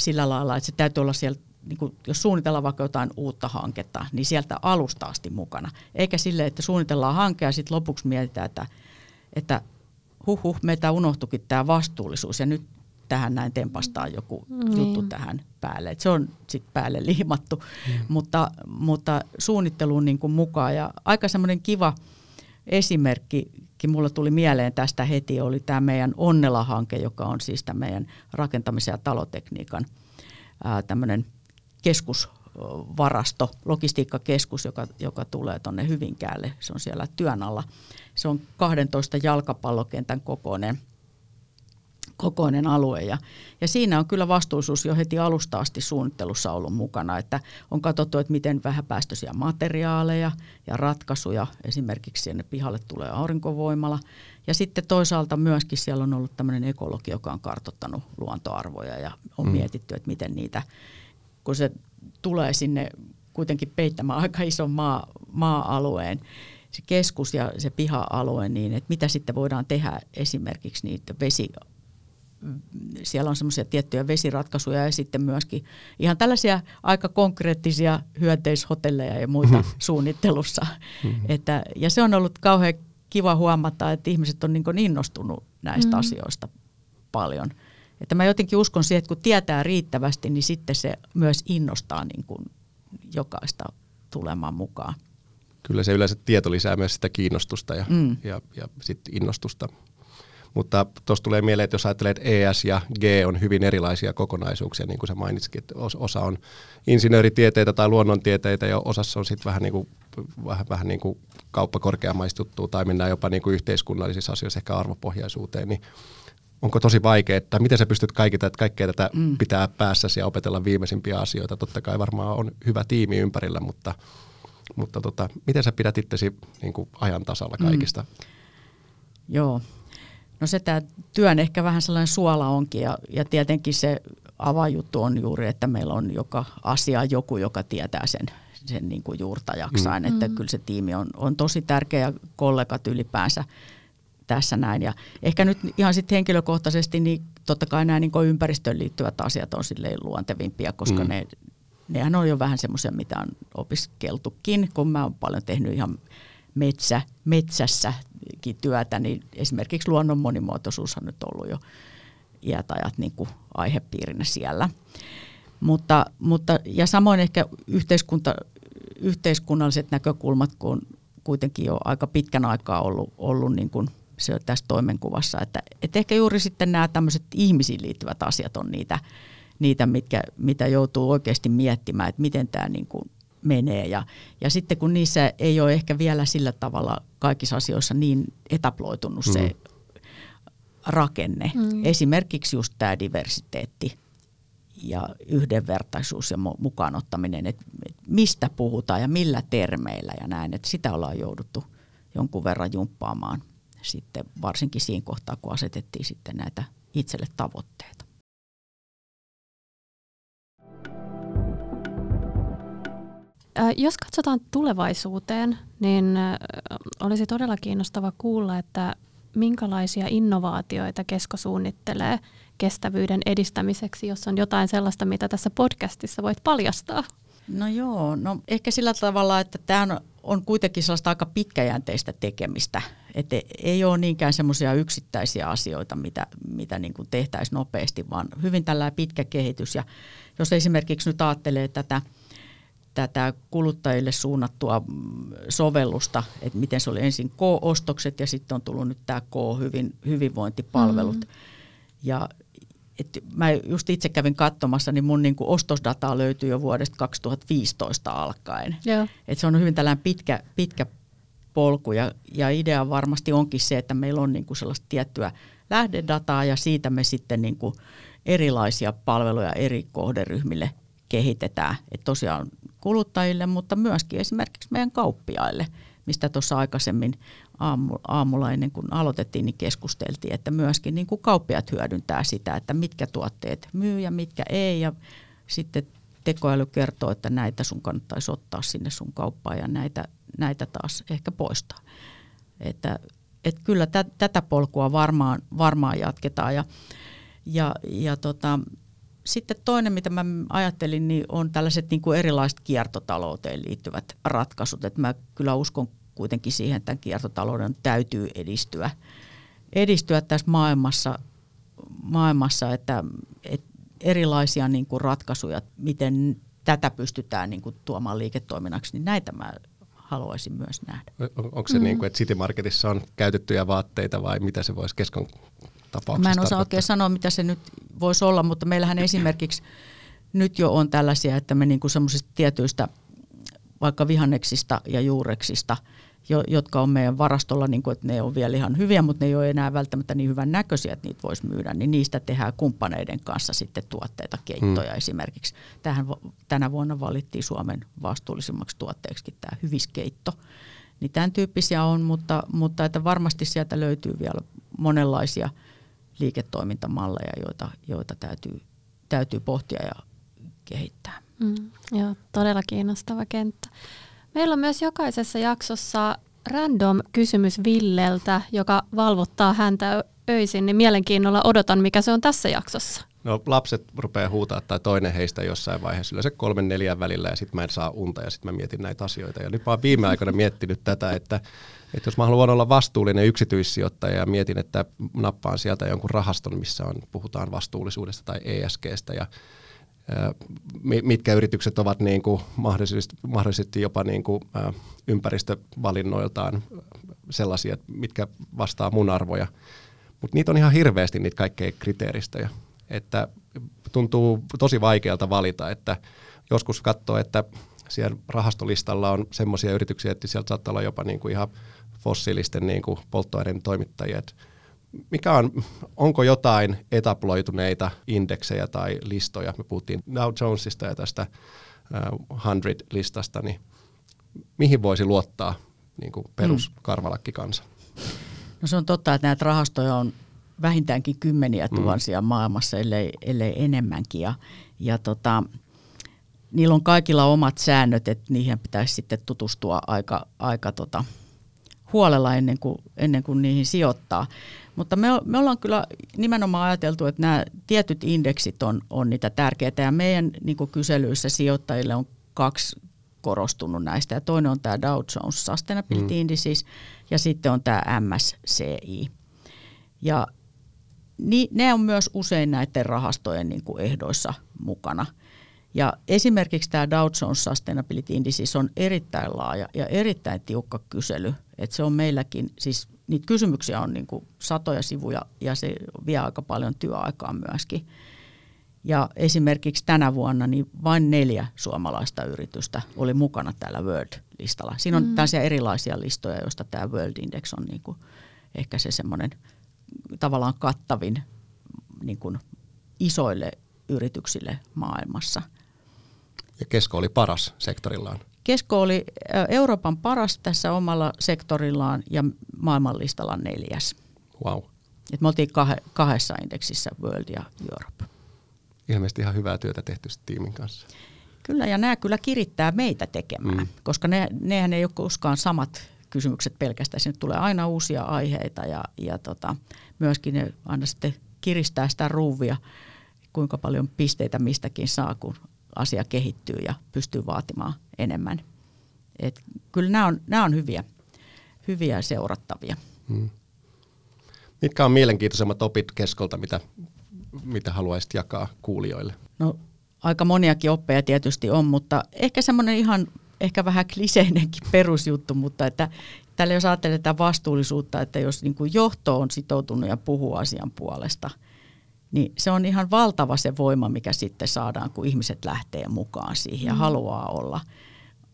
sillä lailla, että se täytyy olla siellä, niin kuin, jos suunnitellaan vaikka jotain uutta hanketta, niin sieltä alusta asti mukana. Eikä sille, että suunnitellaan hanke ja sitten lopuksi mietitään, että, että huh huh, meitä unohtukin tämä vastuullisuus ja nyt tähän näin tempastaa joku niin. juttu tähän päälle. Et se on sitten päälle liimattu, mm. mutta, mutta suunnitteluun niin kuin mukaan. Ja aika semmoinen kiva esimerkki mulla tuli mieleen tästä heti, oli tämä meidän Onnela-hanke, joka on siis tämä meidän rakentamisen ja talotekniikan tämmöinen keskusvarasto, logistiikkakeskus, joka, joka tulee tuonne Hyvinkäälle. Se on siellä työn alla. Se on 12 jalkapallokentän kokoinen – kokoinen alue. Ja, ja siinä on kyllä vastuullisuus jo heti alusta asti suunnittelussa ollut mukana, että on katsottu, että miten vähäpäästöisiä materiaaleja ja ratkaisuja esimerkiksi sinne pihalle tulee aurinkovoimala. Ja sitten toisaalta myöskin siellä on ollut tämmöinen ekologi, joka on kartottanut luontoarvoja ja on mm. mietitty, että miten niitä, kun se tulee sinne kuitenkin peittämään aika ison maa, maa-alueen, se keskus ja se piha-alue, niin että mitä sitten voidaan tehdä esimerkiksi niitä vesi siellä on semmoisia tiettyjä vesiratkaisuja ja sitten myöskin ihan tällaisia aika konkreettisia hyönteishotelleja ja muita mm-hmm. suunnittelussa. Mm-hmm. Että, ja se on ollut kauhean kiva huomata, että ihmiset on niin innostunut näistä mm-hmm. asioista paljon. Että mä jotenkin uskon siihen, että kun tietää riittävästi, niin sitten se myös innostaa niin kuin jokaista tulemaan mukaan. Kyllä se yleensä tieto lisää myös sitä kiinnostusta ja, mm. ja, ja sit innostusta. Mutta tuossa tulee mieleen, että jos ajattelee, että ES ja G on hyvin erilaisia kokonaisuuksia, niin kuin sä mainitsitkin, että osa on insinööritieteitä tai luonnontieteitä ja osassa on sitten vähän niin kuin, vähän, vähän niin kuin kauppakorkeamaista juttua tai mennään jopa niin kuin yhteiskunnallisissa asioissa ehkä arvopohjaisuuteen, niin onko tosi vaikea, että miten sä pystyt kaikkea, kaikkea tätä mm. pitää päässäsi ja opetella viimeisimpiä asioita. Totta kai varmaan on hyvä tiimi ympärillä, mutta, mutta tota, miten sä pidät itsesi niin kuin ajan tasalla mm. kaikista? Mm. Joo, no se tämä työn ehkä vähän sellainen suola onkin ja, ja tietenkin se avajuttu on juuri, että meillä on joka asia joku, joka tietää sen, sen niin kuin juurta jaksain, mm. että mm. kyllä se tiimi on, on tosi tärkeä ja kollegat ylipäänsä – tässä näin. Ja ehkä nyt ihan sitten henkilökohtaisesti, niin totta kai nämä niin ympäristöön liittyvät asiat on silleen luontevimpia, koska mm. ne, nehän on jo vähän semmoisia, mitä on opiskeltukin, kun mä oon paljon tehnyt ihan metsä, metsässäkin työtä, niin esimerkiksi luonnon monimuotoisuus on nyt ollut jo iät ajat niin kuin aihepiirinä siellä. Mutta, mutta, ja samoin ehkä yhteiskunta, yhteiskunnalliset näkökulmat, kun kuitenkin jo aika pitkän aikaa ollut, ollut niin kuin se on tässä toimenkuvassa. Että, että ehkä juuri sitten nämä tämmöiset ihmisiin liittyvät asiat on niitä, niitä mitkä, mitä joutuu oikeasti miettimään, että miten tämä niin kuin menee. Ja, ja sitten kun niissä ei ole ehkä vielä sillä tavalla kaikissa asioissa niin etaploitunut mm. se rakenne. Mm. Esimerkiksi just tämä diversiteetti ja yhdenvertaisuus ja mukaan ottaminen, että mistä puhutaan ja millä termeillä ja näin. Että sitä ollaan jouduttu jonkun verran jumppaamaan sitten varsinkin siinä kohtaa, kun asetettiin sitten näitä itselle tavoitteita. Jos katsotaan tulevaisuuteen, niin olisi todella kiinnostava kuulla, että minkälaisia innovaatioita Kesko suunnittelee kestävyyden edistämiseksi, jos on jotain sellaista, mitä tässä podcastissa voit paljastaa. No joo, no ehkä sillä tavalla, että tämä on, on kuitenkin sellaista aika pitkäjänteistä tekemistä. Että ei ole niinkään semmoisia yksittäisiä asioita, mitä, mitä niin tehtäisiin nopeasti, vaan hyvin tällä pitkä kehitys. Ja jos esimerkiksi nyt ajattelee tätä, tätä kuluttajille suunnattua sovellusta, että miten se oli ensin K-ostokset ja sitten on tullut nyt tämä K-hyvin, hyvinvointipalvelut. Mm-hmm. Ja et mä just itse kävin katsomassa, niin mun niinku ostosdataa löytyy jo vuodesta 2015 alkaen. Et se on hyvin tällainen pitkä, pitkä polku ja, ja idea varmasti onkin se, että meillä on niinku sellaista tiettyä lähdedataa ja siitä me sitten niinku erilaisia palveluja eri kohderyhmille kehitetään. Et tosiaan kuluttajille, mutta myöskin esimerkiksi meidän kauppiaille, mistä tuossa aikaisemmin aamu, aamulla ennen kuin aloitettiin, niin keskusteltiin, että myöskin niin kuin kauppiat hyödyntää sitä, että mitkä tuotteet myy ja mitkä ei. Ja sitten tekoäly kertoo, että näitä sun kannattaisi ottaa sinne sun kauppaan ja näitä, näitä taas ehkä poistaa. Että, että kyllä tä, tätä polkua varmaan, varmaan jatketaan. Ja, ja, ja tota, sitten toinen, mitä mä ajattelin, niin on tällaiset niin kuin erilaiset kiertotalouteen liittyvät ratkaisut. Että mä kyllä uskon kuitenkin siihen, että kiertotalouden täytyy edistyä, edistyä tässä maailmassa, maailmassa että, että erilaisia niin kuin ratkaisuja, miten tätä pystytään niin kuin tuomaan liiketoiminnaksi, niin näitä mä haluaisin myös nähdä. On, onko se mm. niin kuin, että City Marketissa on käytettyjä vaatteita vai mitä se voisi keskon tapauksessa Mä en osaa oikein sanoa, mitä se nyt voisi olla, mutta meillähän esimerkiksi nyt jo on tällaisia, että me niin kuin semmoisista tietyistä vaikka vihanneksista ja juureksista – jo, jotka on meidän varastolla, niin kuin, että ne on vielä ihan hyviä, mutta ne ei ole enää välttämättä niin hyvän näköisiä, että niitä voisi myydä, niin niistä tehdään kumppaneiden kanssa sitten tuotteita, keittoja hmm. esimerkiksi. Tähän, tänä vuonna valittiin Suomen vastuullisimmaksi tuotteeksi tämä hyviskeitto. Niin tämän tyyppisiä on, mutta, mutta että varmasti sieltä löytyy vielä monenlaisia liiketoimintamalleja, joita, joita täytyy, täytyy pohtia ja kehittää. Mm, joo, todella kiinnostava kenttä. Meillä on myös jokaisessa jaksossa random kysymys Villeltä, joka valvottaa häntä öisin, niin mielenkiinnolla odotan, mikä se on tässä jaksossa. No lapset rupeaa huutaa tai toinen heistä jossain vaiheessa yleensä kolmen neljän välillä ja sitten mä en saa unta ja sitten mä mietin näitä asioita. Ja nyt mä oon viime aikoina miettinyt tätä, että, että jos mä haluan olla vastuullinen yksityissijoittaja ja mietin, että nappaan sieltä jonkun rahaston, missä on, puhutaan vastuullisuudesta tai ESGstä ja mitkä yritykset ovat niin kuin mahdollisesti, mahdollisesti jopa niin kuin, ympäristövalinnoiltaan sellaisia, mitkä vastaa mun arvoja. Mutta niitä on ihan hirveästi niitä kaikkeja kriteeristöjä että tuntuu tosi vaikealta valita, että joskus katsoo, että siellä rahastolistalla on semmoisia yrityksiä, että sieltä saattaa olla jopa niin kuin ihan fossiilisten niin kuin polttoaineiden toimittajia. Että mikä on, onko jotain etaploituneita indeksejä tai listoja, me puhuttiin Dow Jonesista ja tästä uh, 100-listasta, niin mihin voisi luottaa niin kuin peruskarvalakkikansa? No se on totta, että näitä rahastoja on vähintäänkin kymmeniä mm. tuhansia mm. maailmassa, ellei, ellei enemmänkin. Ja, ja tota, niillä on kaikilla omat säännöt, että niihin pitäisi sitten tutustua aika, aika tota, huolella ennen kuin, ennen kuin niihin sijoittaa. Mutta me, me ollaan kyllä nimenomaan ajateltu, että nämä tietyt indeksit on, on niitä tärkeitä ja meidän niin kyselyissä sijoittajille on kaksi korostunut näistä. Ja toinen on tämä Dow Jones Sustainability mm. Indices ja sitten on tämä MSCI. Ja niin ne on myös usein näiden rahastojen niin kuin ehdoissa mukana. Ja esimerkiksi tämä Dow Jones Sustainability Indices on erittäin laaja ja erittäin tiukka kysely. Että se on meilläkin, siis niitä kysymyksiä on niin kuin satoja sivuja ja se vie aika paljon työaikaa myöskin. Ja esimerkiksi tänä vuonna niin vain neljä suomalaista yritystä oli mukana täällä World-listalla. Siinä on mm. tällaisia erilaisia listoja, joista tämä World Index on niin kuin ehkä se semmoinen – tavallaan kattavin niin kuin isoille yrityksille maailmassa. Ja Kesko oli paras sektorillaan. Kesko oli Euroopan paras tässä omalla sektorillaan ja maailmanlistalla neljäs. Wow. Et me oltiin kah- kahdessa indeksissä World ja Europe. Ilmeisesti ihan hyvää työtä tehty tiimin kanssa. Kyllä, ja nämä kyllä kirittää meitä tekemään, mm. koska ne, nehän ei ole koskaan samat kysymykset pelkästään. Sinne tulee aina uusia aiheita ja, ja tota, myöskin ne aina sitten kiristää sitä ruuvia, kuinka paljon pisteitä mistäkin saa, kun asia kehittyy ja pystyy vaatimaan enemmän. Et kyllä nämä on, nämä on hyviä, hyviä seurattavia. Hmm. Mitkä on mielenkiintoisemmat opit keskolta, mitä, mitä haluaisit jakaa kuulijoille? No aika moniakin oppeja tietysti on, mutta ehkä semmoinen ihan ehkä vähän kliseinenkin perusjuttu, mutta että tällä jos ajattelee tätä vastuullisuutta, että jos niin kuin johto on sitoutunut ja puhuu asian puolesta, niin se on ihan valtava se voima, mikä sitten saadaan, kun ihmiset lähtee mukaan siihen ja mm. haluaa olla,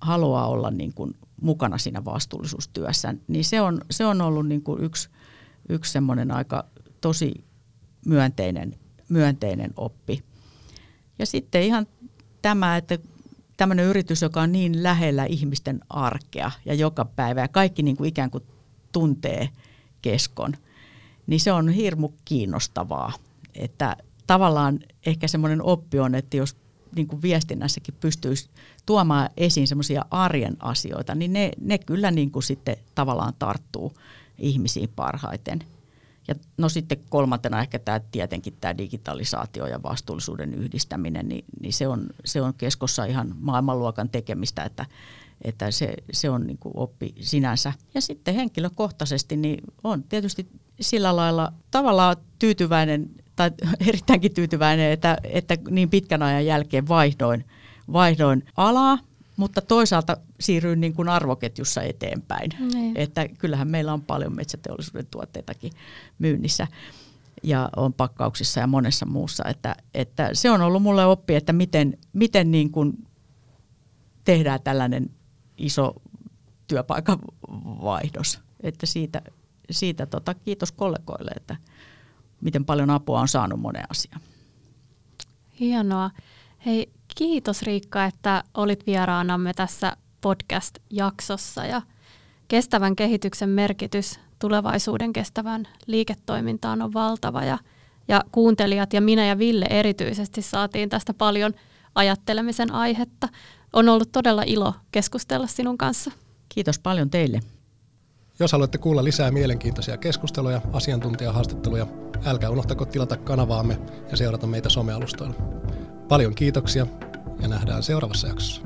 haluaa olla niin kuin mukana siinä vastuullisuustyössä. Niin se on, se on ollut niin kuin yksi, yksi semmoinen aika tosi myönteinen, myönteinen oppi. Ja sitten ihan tämä, että tämmöinen yritys, joka on niin lähellä ihmisten arkea ja joka päivä ja kaikki niin kuin ikään kuin tuntee keskon, niin se on hirmu kiinnostavaa. Että tavallaan ehkä semmoinen oppi on, että jos niin kuin viestinnässäkin pystyisi tuomaan esiin semmoisia arjen asioita, niin ne, ne kyllä niin kuin sitten tavallaan tarttuu ihmisiin parhaiten – ja no sitten kolmantena ehkä tämä tietenkin tämä digitalisaatio ja vastuullisuuden yhdistäminen, niin, niin se, on, se on keskossa ihan maailmanluokan tekemistä, että, että se, se on niin oppi sinänsä. Ja sitten henkilökohtaisesti niin on tietysti sillä lailla tavallaan tyytyväinen tai erittäinkin tyytyväinen, että, että niin pitkän ajan jälkeen vaihdoin, vaihdoin alaa mutta toisaalta siirryin niin kuin arvoketjussa eteenpäin. Niin. Että kyllähän meillä on paljon metsäteollisuuden tuotteitakin myynnissä ja on pakkauksissa ja monessa muussa. Että, että se on ollut mulle oppi, että miten, miten niin kuin tehdään tällainen iso työpaikan vaihdos. Että siitä, siitä tota, kiitos kollegoille, että miten paljon apua on saanut moneen asiaan. Hienoa. Hei, kiitos Riikka, että olit vieraanamme tässä podcast-jaksossa ja kestävän kehityksen merkitys tulevaisuuden kestävän liiketoimintaan on valtava ja, ja kuuntelijat ja minä ja Ville erityisesti saatiin tästä paljon ajattelemisen aihetta. On ollut todella ilo keskustella sinun kanssa. Kiitos paljon teille. Jos haluatte kuulla lisää mielenkiintoisia keskusteluja, asiantuntijahaastatteluja, älkää unohtako tilata kanavaamme ja seurata meitä somealustoilla. Paljon kiitoksia ja nähdään seuraavassa jaksossa.